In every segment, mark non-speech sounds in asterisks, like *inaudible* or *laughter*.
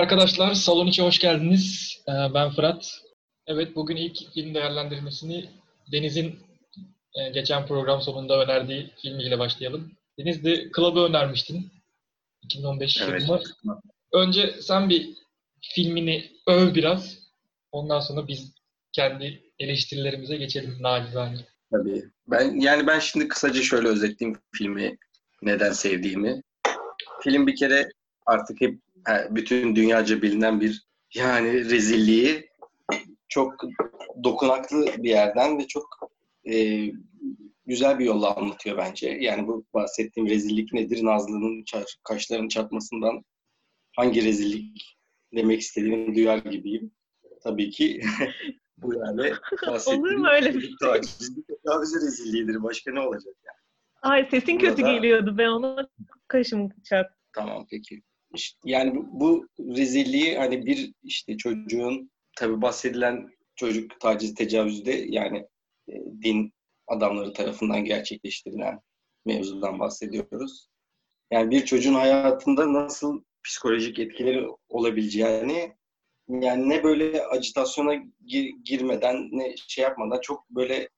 arkadaşlar, Salon içi hoş geldiniz. Ee, Ben Fırat. Evet, bugün ilk film değerlendirmesini Deniz'in e, geçen program sonunda önerdiği filmiyle başlayalım. Deniz de Club'ı önermiştin. 2015 Evet. filmi. Önce sen bir filmini öv biraz. Ondan sonra biz kendi eleştirilerimize geçelim nacizane. Tabii. Ben yani ben şimdi kısaca şöyle özetleyeyim filmi neden sevdiğimi. Film bir kere artık hep he, bütün dünyaca bilinen bir yani rezilliği çok dokunaklı bir yerden ve çok e, güzel bir yolla anlatıyor bence. Yani bu bahsettiğim rezillik nedir? Nazlı'nın kaşlarının çatmasından hangi rezillik demek istediğimi duyar gibiyim. Tabii ki *laughs* bu yani bahsettiğim Olur mu öyle bir çocuk tacizi, tecavüzü rezilliğidir. Başka ne olacak yani? Ay sesin kötü Burada- geliyordu. Ben ona kaşım çat. Tamam peki. İşte yani bu, rezilliği hani bir işte çocuğun tabi bahsedilen çocuk taciz tecavüzü de yani e, din adamları tarafından gerçekleştirilen mevzudan bahsediyoruz. Yani bir çocuğun hayatında nasıl psikolojik etkileri olabileceğini yani ne böyle acitasyona gir- girmeden ne şey yapmadan çok böyle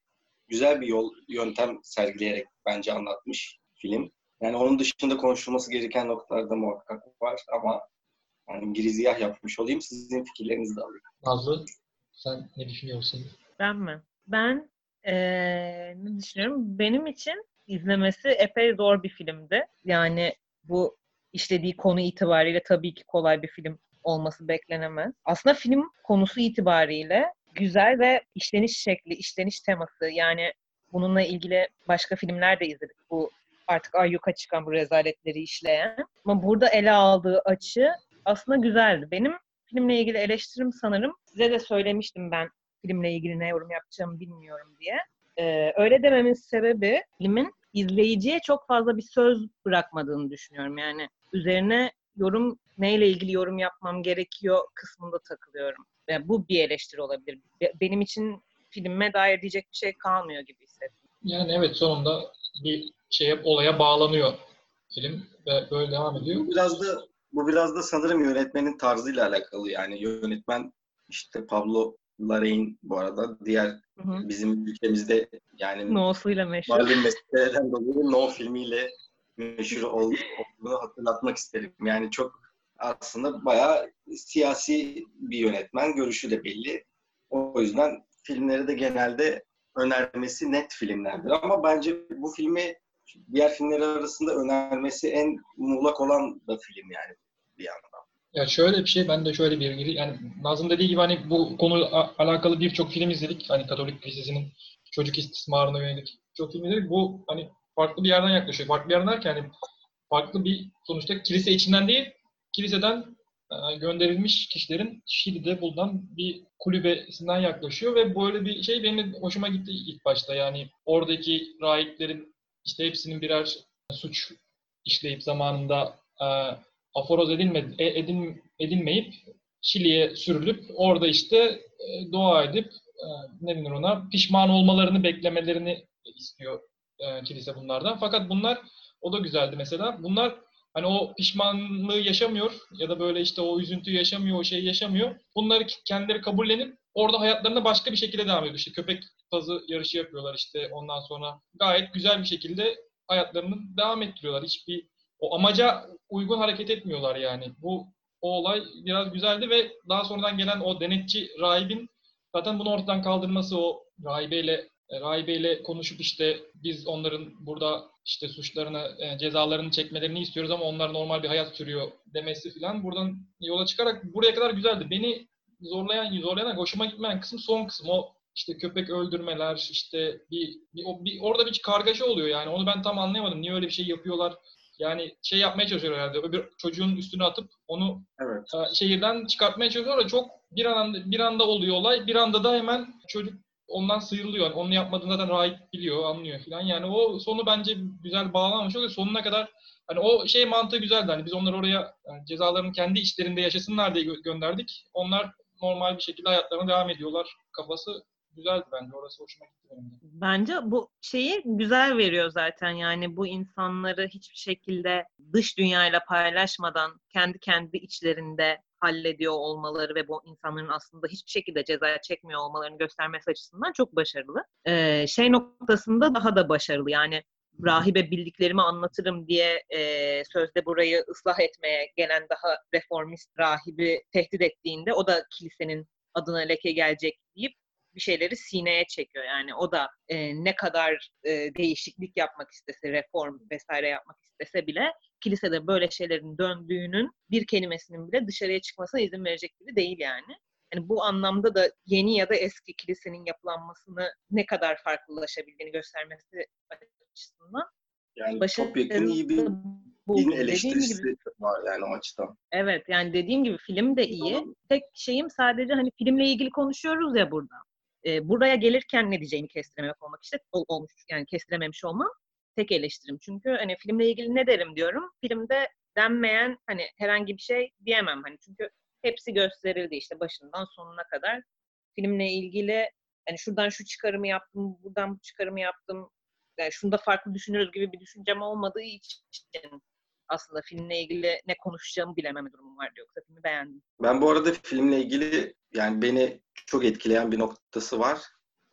güzel bir yol yöntem sergileyerek bence anlatmış film. Yani onun dışında konuşulması gereken noktalar da muhakkak var ama yani girizgah yapmış olayım. Sizin fikirlerinizi de alayım. Nazlı, sen ne düşünüyorsun? Ben mi? Ben eee, ne düşünüyorum? Benim için izlemesi epey zor bir filmdi. Yani bu işlediği konu itibariyle tabii ki kolay bir film olması beklenemez. Aslında film konusu itibariyle güzel ve işleniş şekli, işleniş teması yani bununla ilgili başka filmler de izledik. Bu artık ayyuka çıkan bu rezaletleri işleyen. Ama burada ele aldığı açı aslında güzeldi. Benim filmle ilgili eleştirim sanırım size de söylemiştim ben filmle ilgili ne yorum yapacağımı bilmiyorum diye. Ee, öyle dememin sebebi filmin izleyiciye çok fazla bir söz bırakmadığını düşünüyorum. Yani üzerine yorum neyle ilgili yorum yapmam gerekiyor kısmında takılıyorum. Yani bu bir eleştiri olabilir. Be- Benim için filme dair diyecek bir şey kalmıyor gibi hissettim. Yani evet sonunda bir şeye olaya bağlanıyor film ve böyle devam ediyor. Biraz da bu biraz da sanırım yönetmenin tarzıyla alakalı. Yani yönetmen işte Pablo Larraín bu arada diğer Hı hı. bizim ülkemizde yani No'suyla meşhur. malum meselelerden dolayı No filmiyle meşhur ol- olduğunu hatırlatmak isterim. Yani çok aslında bayağı siyasi bir yönetmen. Görüşü de belli. O yüzden filmleri de genelde önermesi net filmlerdir. Ama bence bu filmi diğer filmler arasında önermesi en muğlak olan da film yani bir yandan. Ya şöyle bir şey, ben de şöyle bir giri, yani Nazım dediği gibi hani bu konuyla alakalı birçok film izledik. Hani Katolik Lisesi'nin çocuk istismarına yönelik çok film izledik. Bu hani farklı bir yerden yaklaşıyor. Farklı bir yerden derken hani farklı bir sonuçta kilise içinden değil, kiliseden gönderilmiş kişilerin Şili'de bulunan bir kulübesinden yaklaşıyor ve böyle bir şey benim hoşuma gitti ilk başta. Yani oradaki rahiplerin işte hepsinin birer suç işleyip zamanında e, aforoz edilmedi, e- edin, edilmeyip Şili'ye sürülüp orada işte e, dua edip e, ne denir ona pişman olmalarını beklemelerini istiyor e, kilise bunlardan. Fakat bunlar o da güzeldi mesela. Bunlar hani o pişmanlığı yaşamıyor ya da böyle işte o üzüntüyü yaşamıyor, o şeyi yaşamıyor. Bunları kendileri kabullenip orada hayatlarına başka bir şekilde devam ediyor. İşte köpek tazı yarışı yapıyorlar işte ondan sonra gayet güzel bir şekilde hayatlarını devam ettiriyorlar. Hiçbir o amaca uygun hareket etmiyorlar yani. Bu o olay biraz güzeldi ve daha sonradan gelen o denetçi rahibin zaten bunu ortadan kaldırması o rahibeyle e, rahibeyle konuşup işte biz onların burada işte suçlarını, e, cezalarını çekmelerini istiyoruz ama onlar normal bir hayat sürüyor demesi falan buradan yola çıkarak buraya kadar güzeldi. Beni zorlayan, zorlayan, hoşuma gitmeyen kısım son kısım. O işte köpek öldürmeler, işte bir, bir, o- bir orada bir kargaşa oluyor yani. Onu ben tam anlayamadım. Niye öyle bir şey yapıyorlar? Yani şey yapmaya çalışıyor herhalde. Öbür çocuğun üstüne atıp onu Evet. e, şehirden çıkartmaya çalışıyorlar. Çok bir anda bir anda oluyor olay. Bir anda da hemen çocuk ondan sıyrılıyor. Yani onu yapmadığını zaten rahip biliyor, anlıyor falan. Yani o sonu bence güzel bağlanmış oluyor. Sonuna kadar hani o şey mantığı güzeldi. Hani biz onları oraya yani cezalarını kendi içlerinde yaşasınlar diye gö- gönderdik. Onlar normal bir şekilde hayatlarına devam ediyorlar. Kafası güzeldi bence. Orası hoşuma gitti benim de. Bence bu şeyi güzel veriyor zaten yani bu insanları hiçbir şekilde dış dünyayla paylaşmadan kendi kendi içlerinde hallediyor olmaları ve bu insanların aslında hiçbir şekilde ceza çekmiyor olmalarını göstermesi açısından çok başarılı. Ee, şey noktasında daha da başarılı. Yani rahibe bildiklerimi anlatırım diye e, sözde burayı ıslah etmeye gelen daha reformist rahibi tehdit ettiğinde o da kilisenin adına leke gelecek deyip bir şeyleri sineye çekiyor. Yani o da e, ne kadar e, değişiklik yapmak istese, reform vesaire yapmak istese bile kilisede böyle şeylerin döndüğünün bir kelimesinin bile dışarıya çıkmasına izin verecek biri değil yani. Yani bu anlamda da yeni ya da eski kilisenin yapılanmasını ne kadar farklılaşabildiğini göstermesi açısından Yani topyekun iyi bir din eleştirisi gibi, var yani o açıdan. Evet yani dediğim gibi film de iyi. Tek şeyim sadece hani filmle ilgili konuşuyoruz ya burada. Ee, buraya gelirken ne diyeceğimi kestiremek olmak işte ol, olmuş yani kestirememiş olmam tek eleştirim. Çünkü hani filmle ilgili ne derim diyorum. Filmde denmeyen hani herhangi bir şey diyemem hani çünkü hepsi gösterildi işte başından sonuna kadar. Filmle ilgili hani şuradan şu çıkarımı yaptım, buradan bu çıkarımı yaptım. Yani şunda farklı düşünürüz gibi bir düşüncem olmadığı için aslında filmle ilgili ne konuşacağımı bilememe durumum vardı yoksa filmi beğendim. Ben bu arada filmle ilgili yani beni çok etkileyen bir noktası var.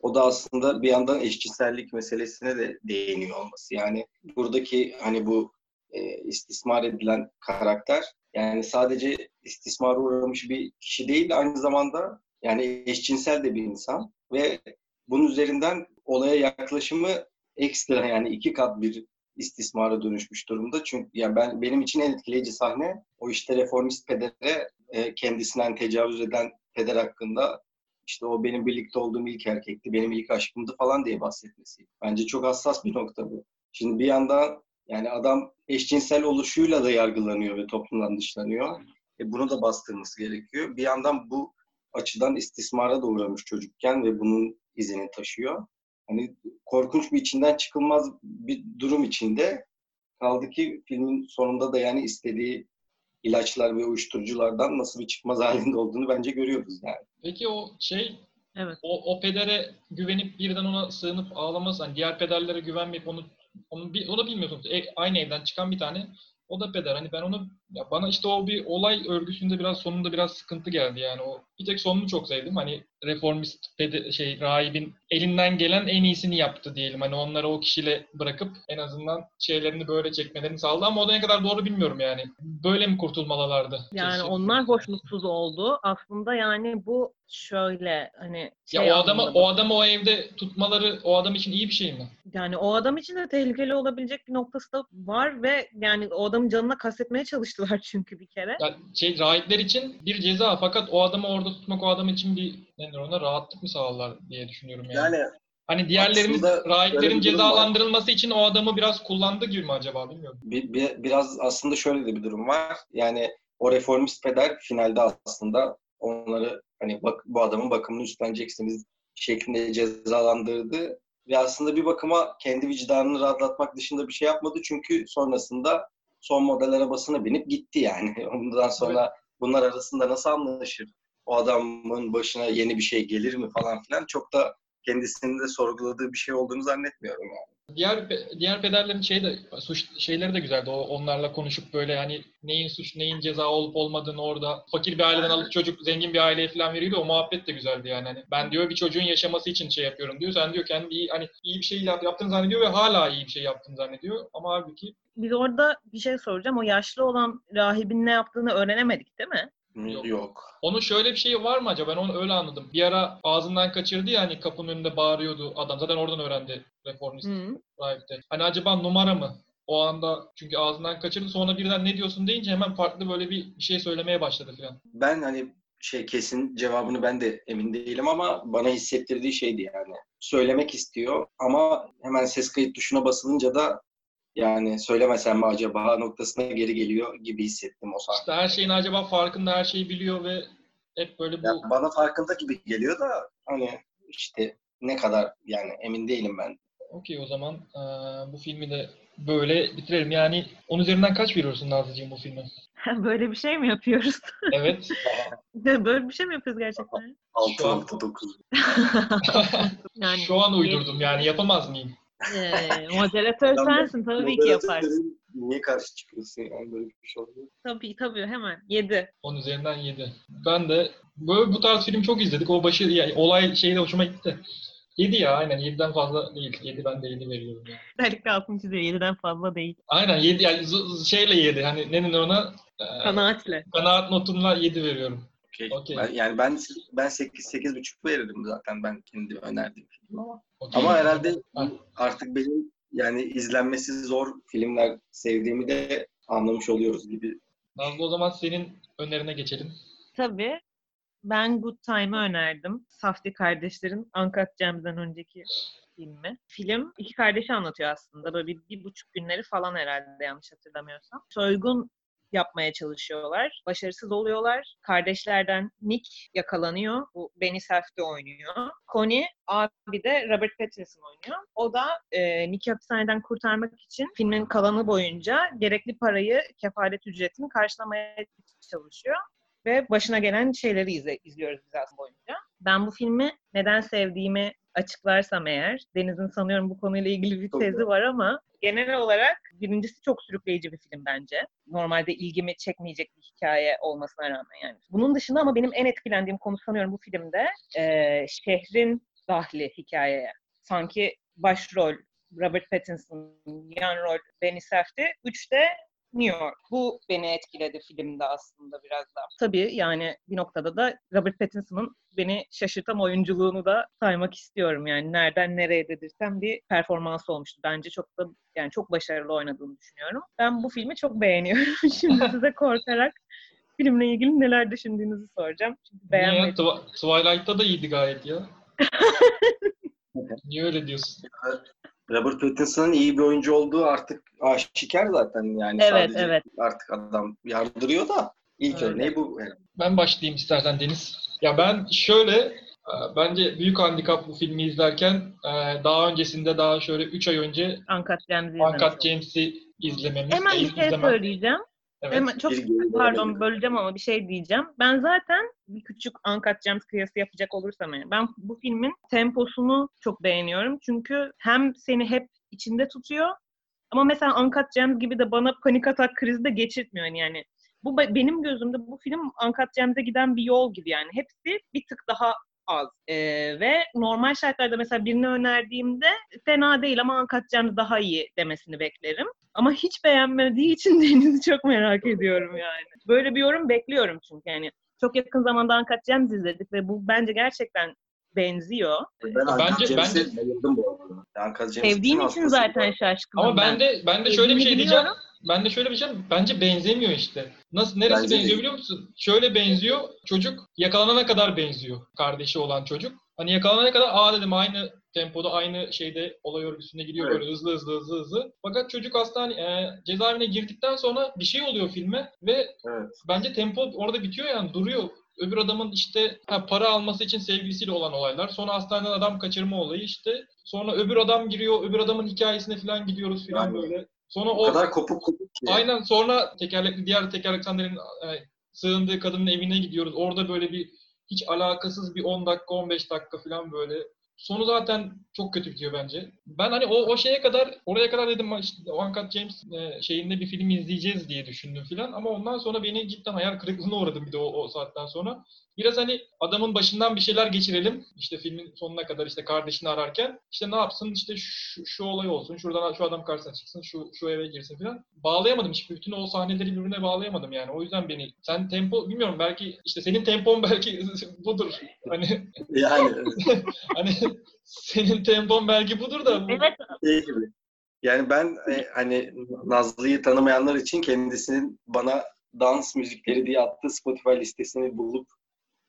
O da aslında bir yandan eşcinsellik meselesine de değiniyor olması. Yani buradaki hani bu e, istismar edilen karakter yani sadece istismara uğramış bir kişi değil aynı zamanda yani eşcinsel de bir insan ve bunun üzerinden olaya yaklaşımı ekstra yani iki kat bir istismara dönüşmüş durumda. Çünkü yani ben benim için en etkileyici sahne o işte reformist pedere e, kendisinden tecavüz eden peder hakkında işte o benim birlikte olduğum ilk erkekti, benim ilk aşkımdı falan diye bahsetmesi. Bence çok hassas bir nokta bu. Şimdi bir yandan yani adam eşcinsel oluşuyla da yargılanıyor ve toplumdan dışlanıyor. E bunu da bastırması gerekiyor. Bir yandan bu açıdan istismara da uğramış çocukken ve bunun izini taşıyor. Hani korkunç bir içinden çıkılmaz bir durum içinde kaldı ki filmin sonunda da yani istediği ilaçlar ve uyuşturuculardan nasıl bir çıkmaz *laughs* halinde olduğunu bence görüyoruz yani. Peki o şey Evet. o, o pedere güvenip birden ona sığınıp ağlamaz. Hani diğer pederlere güvenmeyip onu onu, onu bilmiyorsunuz. E, aynı evden çıkan bir tane o da peder. Hani ben onu ya bana işte o bir olay örgüsünde biraz sonunda biraz sıkıntı geldi yani. O bir tek sonunu çok sevdim. Hani reformist peder, şey rahibin elinden gelen en iyisini yaptı diyelim. Hani onları o kişiyle bırakıp en azından şeylerini böyle çekmelerini sağladı ama o da ne kadar doğru bilmiyorum yani. Böyle mi kurtulmalılardı? Yani Kesin. onlar hoşnutsuz oldu. Aslında yani bu şöyle hani şey ya o adamı o adamı o evde tutmaları o adam için iyi bir şey mi? yani o adam için de tehlikeli olabilecek bir noktası da var ve yani o adamın canına kastetmeye çalıştılar *laughs* çünkü bir kere. Yani şey rahipler için bir ceza fakat o adamı orada tutmak o adam için bir ne denir ona rahatlık mı sağlar diye düşünüyorum yani. Yani hani aslında böyle rahiplerin bir durum var. cezalandırılması için o adamı biraz kullandı gibi mi acaba bilmiyorum. bir, bir- biraz aslında şöyle de bir durum var. Yani o reformist peder finalde aslında onları hani bak, bu adamın bakımını üstleneceksiniz şeklinde cezalandırdı. Ve aslında bir bakıma kendi vicdanını rahatlatmak dışında bir şey yapmadı. Çünkü sonrasında son model arabasına binip gitti yani. *laughs* Ondan sonra bunlar arasında nasıl anlaşır? O adamın başına yeni bir şey gelir mi falan filan çok da kendisinin de sorguladığı bir şey olduğunu zannetmiyorum yani. Diğer diğer pederlerin şey de suç şeyleri de güzeldi. O onlarla konuşup böyle hani neyin suç neyin ceza olup olmadığını orada fakir bir aileden alıp çocuk zengin bir aileye falan veriyordu. O muhabbet de güzeldi yani. Hani ben diyor bir çocuğun yaşaması için şey yapıyorum diyor. Sen diyor kendi iyi hani iyi bir şey yap- yaptığını zannediyor ve hala iyi bir şey yaptığını zannediyor. Ama halbuki Biz orada bir şey soracağım. O yaşlı olan rahibin ne yaptığını öğrenemedik değil mi? Yok. Yok. Onun şöyle bir şeyi var mı acaba? Ben onu öyle anladım. Bir ara ağzından kaçırdı ya hani kapının önünde bağırıyordu adam. Zaten oradan öğrendi reformist Hı. rahipte. Hani acaba numara mı? O anda çünkü ağzından kaçırdı sonra birden ne diyorsun deyince hemen farklı böyle bir bir şey söylemeye başladı falan. Ben hani şey kesin cevabını ben de emin değilim ama bana hissettirdiği şeydi yani. Söylemek istiyor ama hemen ses kayıt tuşuna basılınca da yani söylemesem mi acaba noktasına geri geliyor gibi hissettim o sahne. İşte her şeyin acaba farkında her şeyi biliyor ve hep böyle bu Ya bana farkında gibi geliyor da hani işte ne kadar yani emin değilim ben. okey o zaman eee, bu filmi de böyle bitirelim. Yani 10 üzerinden kaç veriyorsun Nazlıcığım bu filme? *laughs* Böyle bir şey mi yapıyoruz? Evet. *laughs* Böyle bir şey mi yapıyoruz gerçekten? Şu an- 6.9. yani *laughs* Şu an uydurdum yani yapamaz mıyım? Ee, moderatör sensin tabii ki yaparsın. Niye karşı çıkıyorsun yani böyle bir şey oluyor? Tabii tabii hemen. Yedi. 10 üzerinden 7. Ben de böyle bu tarz film çok izledik. O başı yani olay şeyi de hoşuma gitti. 7 ya aynen 7'den fazla değil. 7 ben de 7 veriyorum yani. Özellikle altını çiziyor. Yediden fazla değil. Aynen 7 yani şeyle 7 hani ne denir ona? Ee, Kanaatle. kanaat notumla 7 veriyorum. Okey. Okey. Ben, yani ben ben 8 8 buçuk veririm zaten ben kendi önerdiğim film ama. Okey. Ama herhalde Ha. artık benim yani izlenmesi zor filmler sevdiğimi de anlamış oluyoruz gibi. Nazlı o zaman senin önerine geçelim. Tabii. Ben Good Time'ı önerdim. Safdie kardeşlerin Uncut Gems'den önceki filmi. Film iki kardeşi anlatıyor aslında. Böyle bir, bir buçuk günleri falan herhalde yanlış hatırlamıyorsam. Soygun yapmaya çalışıyorlar. Başarısız oluyorlar. Kardeşlerden Nick yakalanıyor. Bu Benny Safdie oynuyor. Connie abi de Robert Pattinson oynuyor. O da e, Nick'i hapishaneden kurtarmak için filmin kalanı boyunca gerekli parayı, kefalet ücretini karşılamaya çalışıyor ve başına gelen şeyleri izle, izliyoruz biz aslında boyunca. Ben bu filmi neden sevdiğimi açıklarsam eğer, Deniz'in sanıyorum bu konuyla ilgili bir tezi var ama genel olarak birincisi çok sürükleyici bir film bence. Normalde ilgimi çekmeyecek bir hikaye olmasına rağmen yani. Bunun dışında ama benim en etkilendiğim konu sanıyorum bu filmde eee, şehrin dahli hikayeye. Sanki başrol Robert Pattinson, yan rol Benny Safdie, üçte New York. Bu beni etkiledi filmde aslında biraz da. Tabii yani bir noktada da Robert Pattinson'ın beni şaşırtan oyunculuğunu da saymak istiyorum. Yani nereden nereye dedirsem bir performans olmuştu. Bence çok da yani çok başarılı oynadığını düşünüyorum. Ben bu filmi çok beğeniyorum. *laughs* Şimdi size korkarak filmle ilgili neler düşündüğünüzü soracağım. Çünkü beğenmedim. Twi- Twilight'ta da iyiydi gayet ya. *laughs* Niye öyle diyorsun? Robert Pattinson'ın iyi bir oyuncu olduğu artık aşikar zaten yani Evet, sadece evet. artık adam yardırıyor da ilk Öyle. örneği bu. Ben başlayayım istersen Deniz. Ya ben şöyle, e, bence büyük handikap bu filmi izlerken e, daha öncesinde daha şöyle 3 ay önce Uncut. James'i izlememiz. Hemen e, bir şey izlemem. söyleyeceğim. Evet. Hemen çok pardon böleceğim ama bir şey diyeceğim. Ben zaten bir küçük Uncut Gems kıyası yapacak olursam yani ben bu filmin temposunu çok beğeniyorum. Çünkü hem seni hep içinde tutuyor ama mesela Uncut Gems gibi de bana panik atak krizi de geçirtmiyor yani. Bu be- benim gözümde bu film Uncut Gems'e giden bir yol gibi yani. Hepsi bir tık daha az. Ee, ve normal şartlarda mesela birini önerdiğimde fena değil ama Gems daha iyi demesini beklerim. Ama hiç beğenmediği *laughs* için Deniz'i çok merak ediyorum yani. Böyle bir yorum bekliyorum çünkü yani. Çok yakın zamanda Uncut Gems izledik ve bu bence gerçekten benziyor. Ben Bence- James'e bence- bayıldım bu arada. Sevdiğim için zaten şaşkınım Ama ben de ben de şöyle bir şey diyeceğim. Ben de şöyle bir şey bence benzemiyor işte. Nasıl neresi Bence benziyor değil. biliyor musun? Şöyle benziyor. Çocuk yakalanana kadar benziyor. Kardeşi olan çocuk. Hani yakalanana kadar aa dedim aynı tempoda aynı şeyde olay örgüsünde gidiyor Evet. böyle hızlı hızlı hızlı hızlı. Fakat çocuk hastane e, cezaevine girdikten sonra bir şey oluyor filme ve Evet. bence tempo orada bitiyor yani duruyor. Öbür adamın işte ha, para alması için sevgilisiyle olan olaylar. Sonra hastaneden adam kaçırma olayı işte. Sonra öbür adam giriyor. Öbür adamın hikayesine falan gidiyoruz falan Aynen. böyle. Sonra O o kadar kopuk kopuk ki. aynen sonra tekerlekli diğer tekerlekli sandalyenin e, sığındığı kadının evine gidiyoruz. Orada böyle bir hiç alakasız bir 10 dakika 15 dakika falan böyle. Sonu zaten çok kötü bitiyor bence. Ben hani o, o şeye kadar oraya kadar dedim işte Uncut James e, şeyinde bir film izleyeceğiz diye düşündüm filan ama ondan sonra beni cidden hayal kırıklığına uğradım bir de o, o saatten sonra. Biraz hani adamın başından bir şeyler geçirelim. İşte filmin sonuna kadar işte kardeşini ararken işte ne yapsın işte şu, şu olay olsun. Şuradan şu adam karşısına çıksın. Şu şu eve girsin filan. Bağlayamadım hiç bütün o sahneleri birbirine bağlayamadım yani. O yüzden beni sen tempo bilmiyorum belki işte senin tempon *laughs* belki budur. Hani Yani *laughs* hani senin tempon belki budur da Evet şey gibi. Yani ben e, hani Nazlı'yı tanımayanlar için kendisinin bana dans müzikleri diye attığı Spotify listesini bulup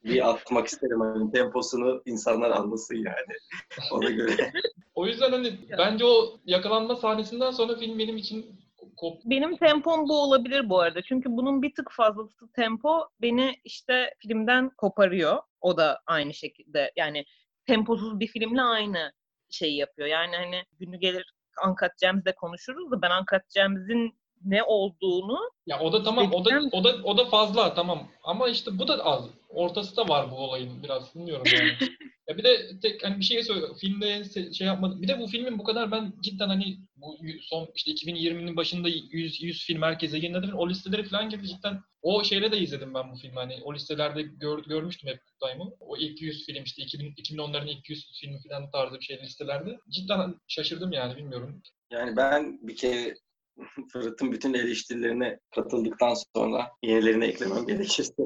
bir atmak isterim. Hani temposunu insanlar anlasın yani. *laughs* Ona göre. o yüzden hani bence o yakalanma sahnesinden sonra film benim için kop benim tempom bu olabilir bu arada. Çünkü bunun bir tık fazlası tempo beni işte filmden koparıyor. O da aynı şekilde yani temposuz bir filmle aynı şeyi yapıyor. Yani hani günü gelir Uncut Gems'de konuşuruz da ben Uncut Gems'in ne olduğunu Ya o da tamam o da o da o da fazla tamam ama işte bu da az. Ortası da var bu olayın biraz bilmiyorum yani. *laughs* ya bir de tek hani bir şey söyle filmde şey yapmadım. Bir de bu filmin bu kadar ben cidden hani bu son işte 2020'nin başında 100 100 film herkese yayınladı. O listeleri falan gibi cidden o şeyle de izledim ben bu filmi. Hani o listelerde gör, görmüştüm hep Time'ı. O ilk 100 film işte 2000, 2010'ların ilk 100 filmi falan tarzı bir şey listelerde. Cidden şaşırdım yani bilmiyorum. Yani ben bir kere *laughs* Fırat'ın bütün eleştirilerine katıldıktan sonra yenilerini eklemem gerekirse. *laughs*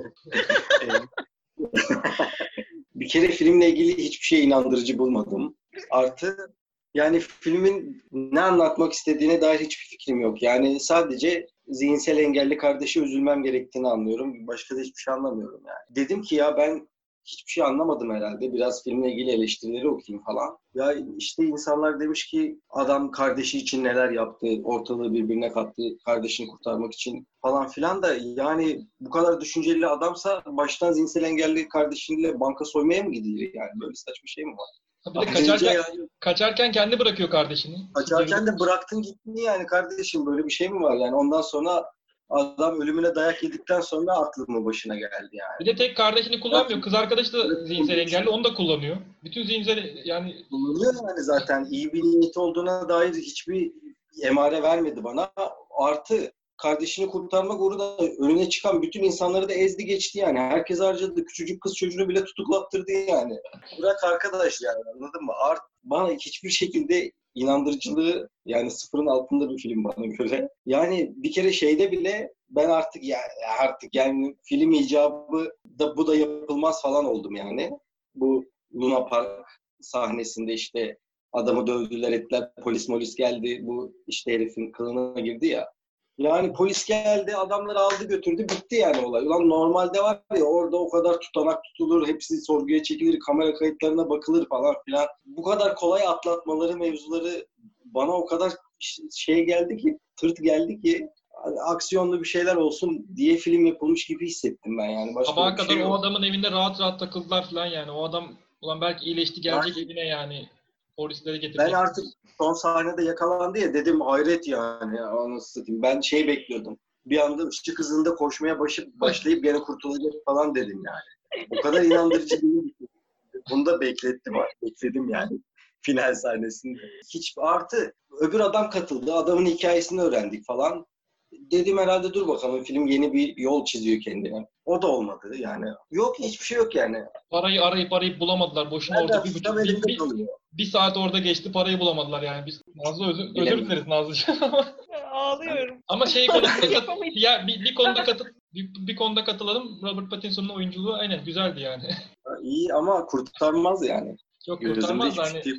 bir kere filmle ilgili hiçbir şey inandırıcı bulmadım. Artı yani filmin ne anlatmak istediğine dair hiçbir fikrim yok. Yani sadece zihinsel engelli kardeşe üzülmem gerektiğini anlıyorum. Başka da hiçbir şey anlamıyorum yani. Dedim ki ya ben hiçbir şey anlamadım herhalde. Biraz filmle ilgili eleştirileri okuyayım falan. Ya işte insanlar demiş ki adam kardeşi için neler yaptı, ortalığı birbirine kattı, kardeşini kurtarmak için falan filan da yani bu kadar düşünceli adamsa baştan zihinsel engelli kardeşiyle banka soymaya mı gidilir yani? Böyle saçma şey mi var? Bir de kaçarken, yani kaçarken kendi bırakıyor kardeşini. kaçarken de bıraktın gittin yani kardeşim böyle bir şey mi var yani ondan sonra adam ölümüne dayak yedikten sonra aklı mı başına geldi yani. Bir de tek kardeşini kullanmıyor. Kız arkadaşı da zihinsel engelli. Onu da kullanıyor. Bütün zihinsel yani Bulunuyor yani zaten iyi bir niyeti olduğuna dair hiçbir emare vermedi bana. Artı kardeşini kurtarmak uğruna önüne çıkan bütün insanları da ezdi geçti yani. Herkes harcadı. Küçücük kız çocuğunu bile tutuklattırdı yani. Bırak arkadaş yani anladın mı? Art, bana hiçbir şekilde inandırıcılığı yani sıfırın altında bir film bana göre. Yani bir kere şeyde bile ben artık yani artık yani film icabı da bu da yapılmaz falan oldum yani. Bu Luna Park sahnesinde işte adamı dövdüler ettiler polis molis geldi bu işte herifin kılına girdi ya. Yani polis geldi adamları aldı götürdü bitti yani olay. Ulan normalde var ya orada o kadar tutanak tutulur hepsi sorguya çekilir kamera kayıtlarına bakılır falan filan. Bu kadar kolay atlatmaları mevzuları bana o kadar şey geldi ki tırt geldi ki aksiyonlu bir şeyler olsun diye film yapılmış gibi hissettim ben yani. Başka sabaha bir kadar şey o adamın evinde rahat rahat takıldılar falan yani. O adam ulan belki iyileşti gelecek evine yani. Polisleri getirecek. Ben artık son sahnede yakalandı ya dedim hayret yani anasını satayım. Ben şey bekliyordum. Bir anda ışık hızında koşmaya başı, başlayıp gene kurtulacak falan dedim yani. O kadar inandırıcı değil. Bunu da beklettim. Bekledim yani final sahnesinde. Hiç artı öbür adam katıldı. Adamın hikayesini öğrendik falan. Dedim herhalde dur bakalım film yeni bir yol çiziyor kendine. O da olmadı yani. Yok hiçbir şey yok yani. Parayı arayıp arayıp bulamadılar. Boşuna Nereden orada bir buçuk bir, bir, kalıyor. bir saat orada geçti parayı bulamadılar yani. Biz Nazlı özür, özür dileriz Nazlıcığım. ağlıyorum. Ama şey konusunda *laughs* ya bir, bir konuda katıl bir, bir konuda katılalım. Robert Pattinson'un oyunculuğu aynen güzeldi yani. İyi ama kurtarmaz yani. Çok Gözümde kurtarmaz hani. şey.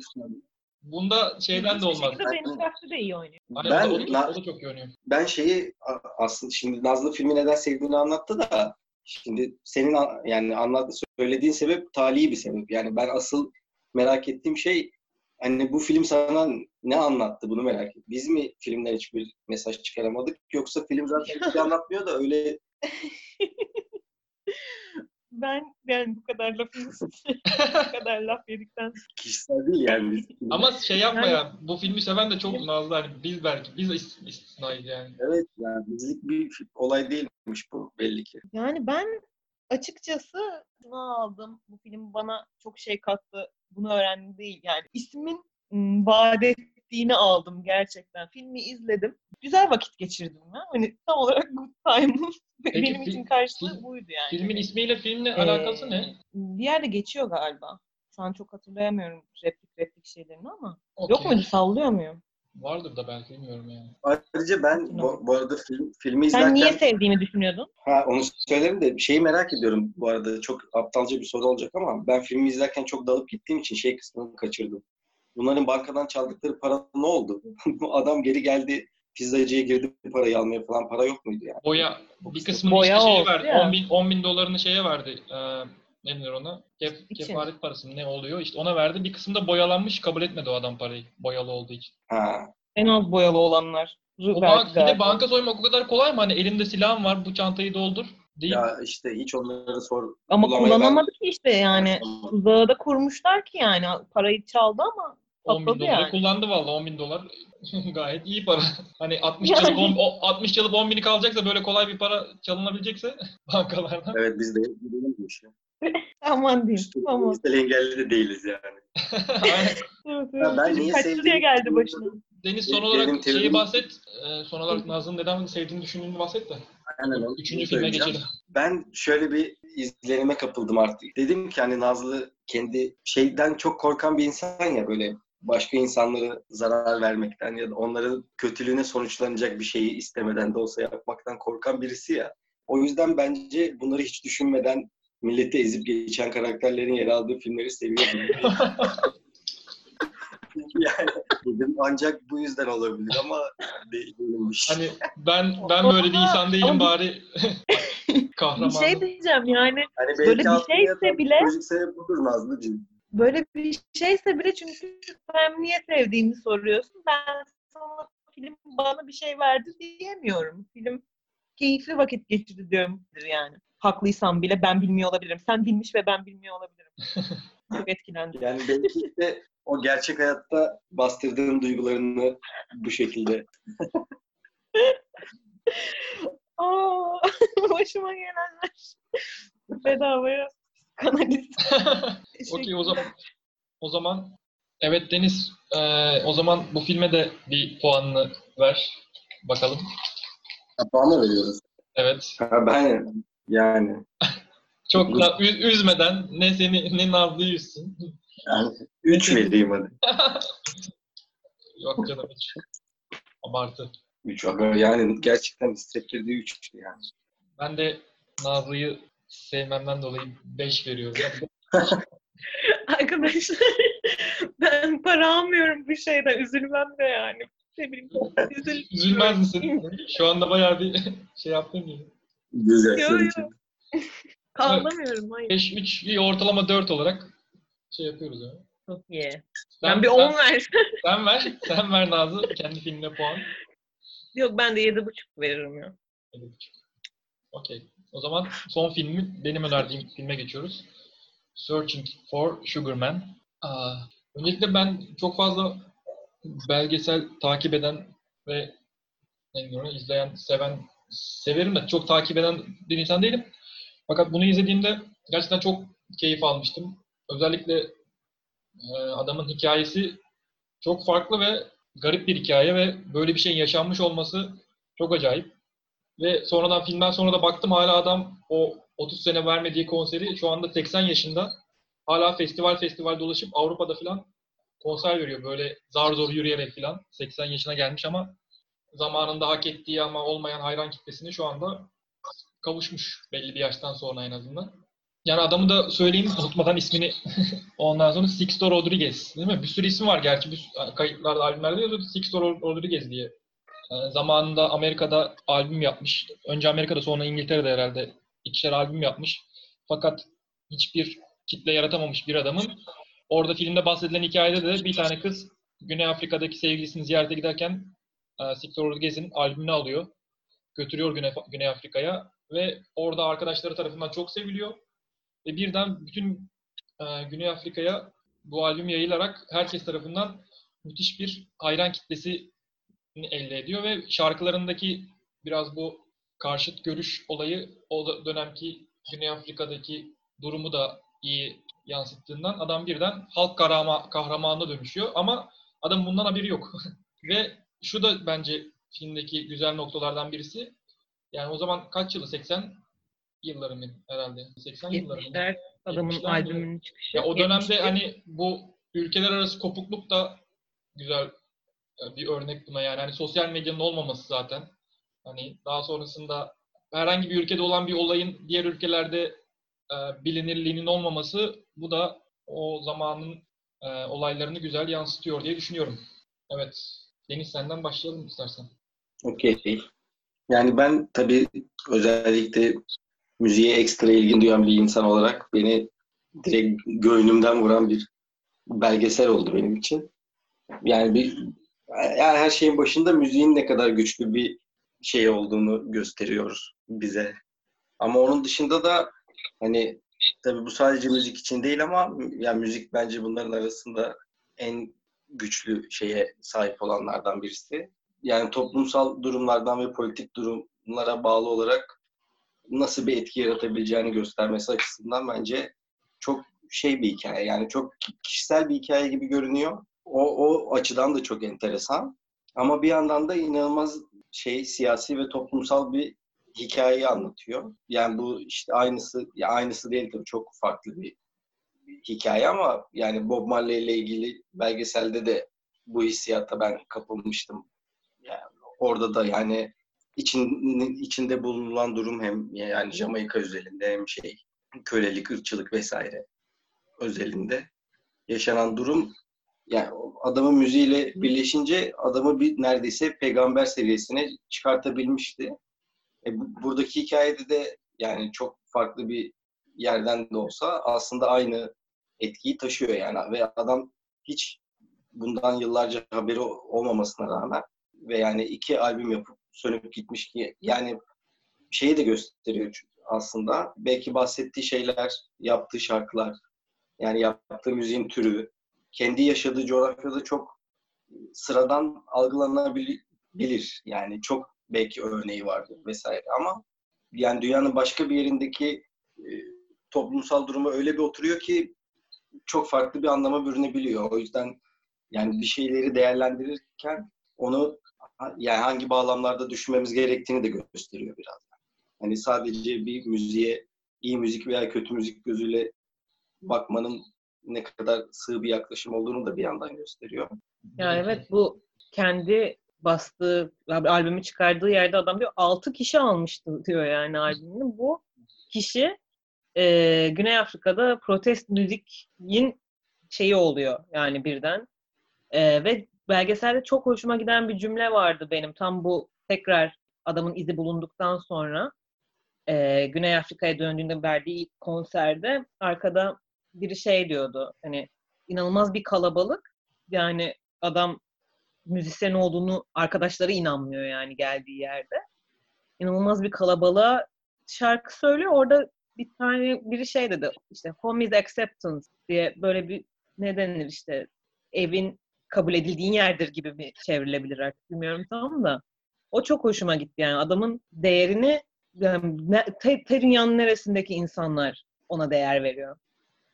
Bunda şeyden de olmaz. şekilde Deniz Şahsı da iyi oynuyor. Ben- o, da, na- o da çok iyi oynuyor. ben şeyi aslında şimdi Nazlı filmi neden sevdiğini anlattı da şimdi senin yani anlat söylediğin sebep talihi bir sebep. Yani ben asıl merak ettiğim şey hani bu film sana ne anlattı bunu merak ettim. Biz mi filmden hiçbir mesaj çıkaramadık yoksa film zaten hiçbir şey anlatmıyor da öyle *laughs* Ben yani bu kadar lafın *laughs* bu kadar laf yedikten kişisel değil yani. Biz, Ama şey yapma Yani- ya. Bu filmi seven de çok Nazlı. Hani biz belki. Biz is- istisnayız yani. evet yani bizlik bir olay değilmiş bu belli ki. Yani ben açıkçası şunu aldım. Bu film bana çok şey kattı. Bunu öğrendim değil. Yani ismin m, vaat ettiğini aldım gerçekten. Filmi izledim. Güzel vakit geçirdim ben. Hani tam olarak Good Time'ın *laughs* benim için karşılığı fi- buydu yani. Filmin ismiyle filmle Ee, alakası ne? Bir yerde geçiyor galiba. Şu an çok hatırlayamıyorum replik replik şeylerini ama. Okey. Yok muydu? Sallıyor muyum? Vardır da belki bilmiyorum yani. Ayrıca ben bu, bu arada film, filmi izlerken Sen niye sevdiğimi düşünüyordun? Ha onu söylerim de şeyi merak ediyorum bu arada çok aptalca bir soru olacak ama ben filmi izlerken çok dalıp gittiğim için şey kısmını kaçırdım. Bunların bankadan çaldıkları para ne oldu? *laughs* Adam geri geldi pizzacıya girdi parayı almaya falan para yok muydu yani? Boya bir kısmını Boya işte şeye verdi. ya. 10 bin, 10 bin dolarını şeye verdi. Ee, ne denir ona? Kef, kefaret parası mı ne oluyor? İşte ona verdi. Bir kısımda boyalanmış. Kabul etmedi o adam parayı. Boyalı olduğu için. Ha. En az boyalı olanlar. Bank, bir de banka soymak o kadar kolay mı? Hani elimde silahım var. Bu çantayı doldur. Değil. Ya işte hiç onları sor. Ama bulamaya kullanamadı ki işte yani. ben- Tuzağı da kurmuşlar ki yani parayı çaldı ama 10 bin doları yani. kullandı vallahi 10 bin dolar. *laughs* Gayet iyi para. Hani 60 Yani. çalıp 10, o- 60 çalıp 10 bini kalacaksa böyle kolay bir para çalınabilecekse *laughs* bankalardan. Evet biz de ya. *laughs* Aman diyeyim. Aman. Biz de engelli de değiliz yani. Evet, Ya ben niye liraya geldi başına? Deniz son Benim olarak şeyi teorim- bahset. Ee, son olarak Nazlı'nın neden sevdiğini düşündüğünü bahset de. Aynen onu Üçüncü filme geçelim. Ben şöyle bir izlenime kapıldım artık. Dedim ki hani Nazlı kendi şeyden çok korkan bir insan ya böyle başka insanlara zarar vermekten ya da onların kötülüğüne sonuçlanacak bir şeyi istemeden de olsa yapmaktan korkan birisi ya. O yüzden bence bunları hiç düşünmeden milleti ezip geçen karakterlerin yer aldığı filmleri seviyorum. *laughs* yani dedim ancak bu yüzden olabilir ama değilmiş. Hani ben ben böyle bir insan değilim Ama- bari *laughs* Bir kahraman. şey diyeceğim yani hani belki böyle bir şeyse bile- Çocuk sebep budur Nazlıcığım. Böyle bir şeyse bile çünkü sen niye sevdiğini soruyorsun. Ben sana film bana bir şey verdi diyemiyorum. Film keyifli vakit geçirdi diyorum yani. Haklıysam bile ben bilmiyor olabilirim. Sen bilmiş ve ben bilmiyor olabilirim. *laughs* Çok etkilendim. Yani belki de o gerçek hayatta bastırdığın duygularını bu şekilde. *laughs* Aa, *laughs* başıma gelenler. Bedavaya kanaliz. Okey o zaman o zaman evet Deniz eee, o zaman bu filme de bir puanını ver bakalım. Puanı veriyoruz. Evet. Ha, ben yani, *laughs* Çok da ü- üzmeden ne seni ne Nazlı'yı üzsün. yani *laughs* 3 vereyim hadi. *laughs* Yok canım hiç. Abartı. 3 yani gerçekten hissettirdiği 3 yani. Ben de Nazlı'yı sevmemden dolayı 5 veriyorum. *laughs* Arkadaşlar *laughs* ben para almıyorum bu şeyden. Üzülmem de yani. Ne bileyim. Üzül... *laughs* Üzülmez misin? Şu anda bayağı bir şey yaptın gibi. Göz yaşları için. Ağlamıyorum. Hayır. 5, 3, bir ortalama 4 olarak şey yapıyoruz ya. Çok iyi. Sen, Ben bir 10 versem. Sen ver. Sen ver Nazlı. Kendi filmine puan. Yok ben de 7,5 veririm ya. 7,5. Okey. O zaman son filmi benim önerdiğim filme geçiyoruz. Searching for Sugar Man. Aa, öncelikle ben çok fazla belgesel takip eden ve bileyim, izleyen, seven, severim de çok takip eden bir insan değilim. Fakat bunu izlediğimde gerçekten çok keyif almıştım. Özellikle e, adamın hikayesi çok farklı ve garip bir hikaye ve böyle bir şeyin yaşanmış olması çok acayip. Ve sonradan filmden sonra da baktım hala adam o 30 sene vermediği konseri şu anda 80 yaşında hala festival festival dolaşıp Avrupa'da falan konser veriyor. Böyle zar zor yürüyerek falan 80 yaşına gelmiş ama zamanında hak ettiği ama olmayan hayran kitlesini şu anda kavuşmuş belli bir yaştan sonra en azından. Yani adamı da söyleyeyim unutmadan ismini *laughs* ondan sonra Sixto Rodriguez değil mi? Bir sürü isim var gerçi bir kayıtlarda albümlerde yazıyordu Sixto Rodriguez diye. Ee, zamanında Amerika'da albüm yapmış. Önce Amerika'da sonra İngiltere'de herhalde ikişer albüm yapmış. Fakat hiçbir kitle yaratamamış bir adamın. Orada filmde bahsedilen hikayede de bir tane kız Güney Afrika'daki sevgilisini ziyarete giderken e, Rodriguez'in albümünü alıyor. Götürüyor Güney, Güney Afrika'ya ve orada arkadaşları tarafından çok seviliyor. Ve birden bütün e, Güney Afrika'ya bu albüm yayılarak herkes tarafından müthiş bir hayran kitlesi elde ediyor ve şarkılarındaki biraz bu karşıt görüş olayı o dönemki Güney Afrika'daki durumu da iyi yansıttığından adam birden halk kahramanı, kahramanına dönüşüyor ama adam bundan haberi yok. *laughs* ve şu da bence filmdeki güzel noktalardan birisi. Yani o zaman kaç yılı? 80 yılları mı herhalde? 80 yılları mı? 70'ler adamın 70'ler albümünün çıkışı. Ya o dönemde 71. hani bu ülkeler arası kopukluk da güzel e, bir örnek buna yani. Hani sosyal medyanın olmaması zaten. Hani daha sonrasında herhangi bir ülkede olan bir olayın diğer ülkelerde e, bilinirliğinin olmaması bu da o zamanın e, olaylarını güzel yansıtıyor diye düşünüyorum. Evet. Deniz senden başlayalım istersen. Okey. Yani ben tabii özellikle müziğe ekstra ilgin duyan bir insan olarak beni direkt göğnümden vuran bir belgesel oldu benim için. Yani bir yani her şeyin başında müziğin ne kadar güçlü bir şey olduğunu gösteriyor bize. Ama onun dışında da hani tabii bu sadece müzik için değil ama yani müzik bence bunların arasında en güçlü şeye sahip olanlardan birisi. Yani toplumsal durumlardan ve politik durumlara bağlı olarak nasıl bir etki yaratabileceğini göstermesi açısından bence çok şey bir hikaye. Yani çok kişisel bir hikaye gibi görünüyor. O, o açıdan da çok enteresan. Ama bir yandan da inanılmaz şey siyasi ve toplumsal bir hikayeyi anlatıyor. Yani bu işte aynısı ya aynısı değil tabii çok farklı bir hikaye ama yani Bob Marley ile ilgili belgeselde de bu hissiyata ben kapılmıştım. Yani orada da yani için, içinde bulunan durum hem yani Jamaika özelinde hem şey kölelik, ırkçılık vesaire özelinde yaşanan durum yani adamın müziğiyle birleşince adamı bir neredeyse peygamber seviyesine çıkartabilmişti. E, bu, buradaki hikayede de yani çok farklı bir yerden de olsa aslında aynı etkiyi taşıyor yani ve adam hiç bundan yıllarca haberi olmamasına rağmen ve yani iki albüm yapıp sönüp gitmiş ki yani şeyi de gösteriyor aslında. Belki bahsettiği şeyler, yaptığı şarkılar, yani yaptığı müziğin türü, kendi yaşadığı coğrafyada çok sıradan algılanabilir. Yani çok belki örneği vardır vesaire ama yani dünyanın başka bir yerindeki e, toplumsal duruma öyle bir oturuyor ki çok farklı bir anlama bürünebiliyor. O yüzden yani bir şeyleri değerlendirirken onu yani hangi bağlamlarda düşünmemiz gerektiğini de gösteriyor biraz. Hani sadece bir müziğe iyi müzik veya kötü müzik gözüyle bakmanın ne kadar sığ bir yaklaşım olduğunu da bir yandan gösteriyor. Ya evet bu kendi bastığı albümü çıkardığı yerde adam diyor 6 kişi almıştı diyor yani albümünü. Bu kişi e, Güney Afrika'da protest müzikin şeyi oluyor yani birden. E, ve belgeselde çok hoşuma giden bir cümle vardı benim. Tam bu tekrar adamın izi bulunduktan sonra e, Güney Afrika'ya döndüğünde verdiği konserde arkada biri şey diyordu. Hani inanılmaz bir kalabalık. Yani adam müzisyen olduğunu arkadaşları inanmıyor yani geldiği yerde. İnanılmaz bir kalabalığa şarkı söylüyor. Orada bir tane biri şey dedi işte home is acceptance diye böyle bir ne denir işte evin kabul edildiğin yerdir gibi mi çevrilebilir artık bilmiyorum tamam da. O çok hoşuma gitti yani adamın değerini yani te, te dünyanın neresindeki insanlar ona değer veriyor.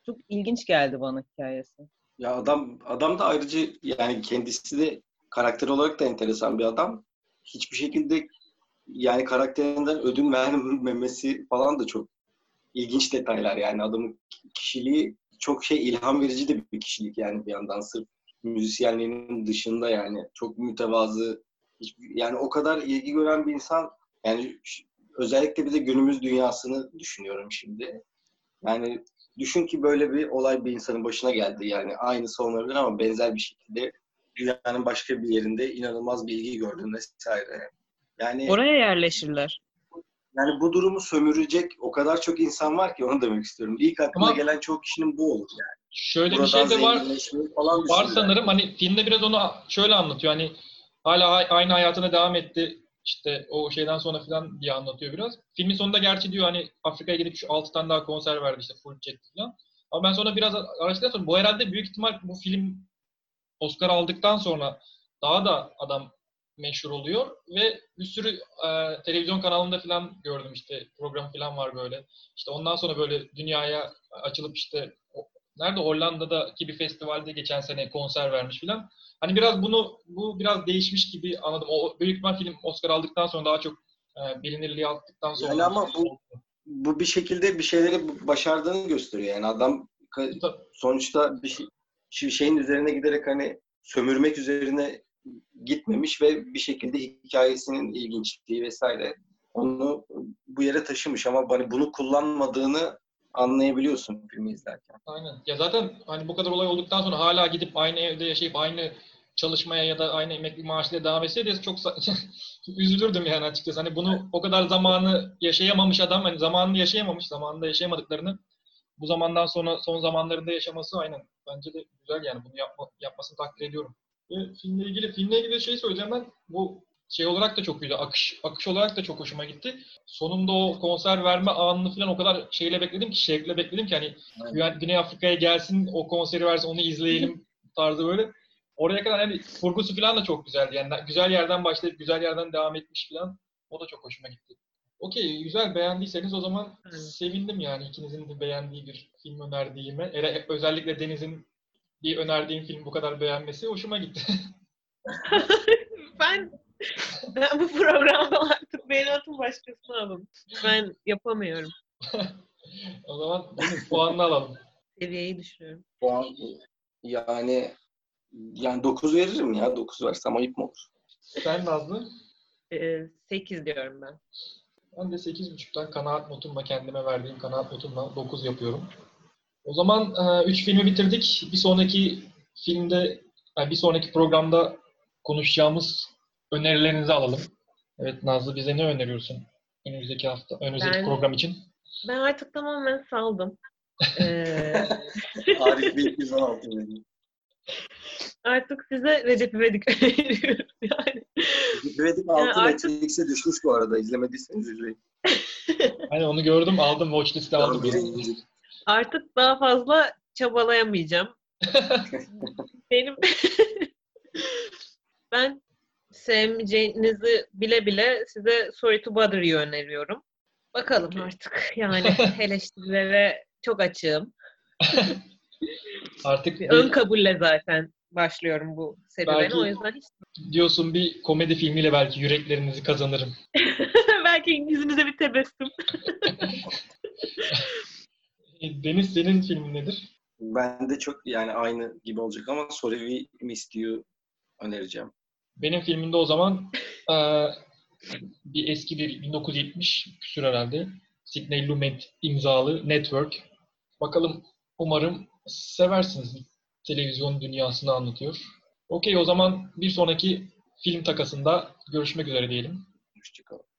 Çok ilginç geldi bana hikayesi. Ya adam adam da ayrıca yani kendisi de karakter olarak da enteresan bir adam. Hiçbir şekilde yani karakterinden ödün vermemesi falan da çok ilginç detaylar yani adamın kişiliği çok şey ilham verici de bir kişilik yani bir yandan sırf müzisyenliğinin dışında yani çok mütevazı yani o kadar ilgi gören bir insan yani özellikle bir de günümüz dünyasını düşünüyorum şimdi. Yani düşün ki böyle bir olay bir insanın başına geldi yani aynısı olabilir ama benzer bir şekilde dünyanın başka bir yerinde inanılmaz bir ilgi gördün vesaire. Yani oraya yerleşirler. Yani bu durumu sömürecek o kadar çok insan var ki onu demek istiyorum. İlk aklıma Ama gelen çok kişinin bu olur yani. Şöyle Buradan bir şey de var. Falan var sanırım hani filmde biraz onu şöyle anlatıyor. Hani hala aynı hayatına devam etti. İşte o şeyden sonra falan diye anlatıyor biraz. Filmin sonunda gerçi diyor hani Afrika'ya gidip şu 6 tane daha konser verdi işte full çekti falan. Ama ben sonra biraz araştırdıktan sonra bu herhalde büyük ihtimal bu film Oscar aldıktan sonra daha da adam meşhur oluyor ve bir sürü e, televizyon kanalında falan gördüm işte program falan var böyle. İşte ondan sonra böyle dünyaya açılıp işte nerede Hollanda'daki bir festivalde geçen sene konser vermiş falan. Hani biraz bunu bu biraz değişmiş gibi anladım. O büyük ihtimal film Oscar aldıktan sonra daha çok e, bilinirliği aldıktan sonra. Yani ama bu bu bir şekilde bir şeyleri başardığını gösteriyor. Yani adam sonuçta bir şey, şeyin üzerine giderek hani sömürmek üzerine gitmemiş ve bir şekilde hikayesinin ilginçliği vesaire onu bu yere taşımış ama hani bunu kullanmadığını anlayabiliyorsun filmi izlerken. Aynen. Ya zaten hani bu kadar olay olduktan sonra hala gidip aynı evde yaşayıp aynı çalışmaya ya da aynı emekli maaşıyla devam etseydi çok *laughs* üzülürdüm yani açıkçası. Hani bunu o kadar zamanı yaşayamamış adam, hani zamanını yaşayamamış, zamanında yaşayamadıklarını bu zamandan sonra son zamanlarında yaşaması aynen bence de güzel yani bunu yapma, yapmasını takdir ediyorum. Ve filmle ilgili filmle ilgili şey söyleyeceğim ben bu şey olarak da çok iyiydi. Akış akış olarak da çok hoşuma gitti. Sonunda o konser verme anını falan o kadar şeyle bekledim ki şevkle bekledim ki hani yani Güney Afrika'ya gelsin o konseri versin onu izleyelim tarzı böyle. oraya kadar hani kurgusu falan da çok güzeldi. Yani güzel yerden başlayıp güzel yerden devam etmiş falan. O da çok hoşuma gitti. Okey, güzel beğendiyseniz o zaman Evet. sevindim yani ikinizin de beğendiği bir film önerdiğime. Ele- Özellikle Deniz'in bir önerdiğim film bu kadar beğenmesi hoşuma gitti. *laughs* *laughs* ben *laughs* ben bu programda artık beni atın başkasına alın. Ben yapamıyorum. *laughs* o zaman Deniz puanını alalım. Seviyeyi düşürüyorum. Puan yani yani 9 veririm ya. 9 versem ayıp mı olur? Sen Nazlı? Ee, 8 diyorum ben. Ben de 8.5'tan kanaat notumla kendime verdiğim kanaat notumla 9 yapıyorum. O zaman 3 filmi bitirdik. Bir sonraki filmde, yani bir sonraki programda konuşacağımız önerilerinizi alalım. Evet Nazlı bize ne öneriyorsun önümüzdeki hafta, önümüzdeki Ben- program için? Ben artık tamamen saldım. Arif Bey 216 veriyorum. artık size Recep İvedik *laughs* öneriyorum. Yani Vedik 6 artık- Netflix'e düşmüş bu arada. İzlemediyseniz izleyin. *laughs* Hani onu gördüm, aldım, watchlist'e aldım. Artık daha fazla çabalayamayacağım. *laughs* Benim ben sevmeyeceğinizi bile bile size Sorry to Bother You öneriyorum. Bakalım artık. Yani *laughs* eleştirilere çok açığım. *laughs* Artık Bir ön kabulle zaten başlıyorum bu serüvene. Belki- O yüzden hiç diyorsun bir komedi filmiyle belki yüreklerinizi kazanırım. *laughs* belki yüzünüze bir tebessüm. Deniz senin filmin nedir? Ben de çok yani aynı gibi olacak ama Sorry We Missed You önereceğim. Benim filmimde o zaman eee, bir eski bir 1970 küsur herhalde. Sidney Lumet imzalı Network. Bakalım umarım seversiniz. Televizyon dünyasını anlatıyor. Okey o zaman bir sonraki film takasında görüşmek üzere diyelim. Hoşçakalın.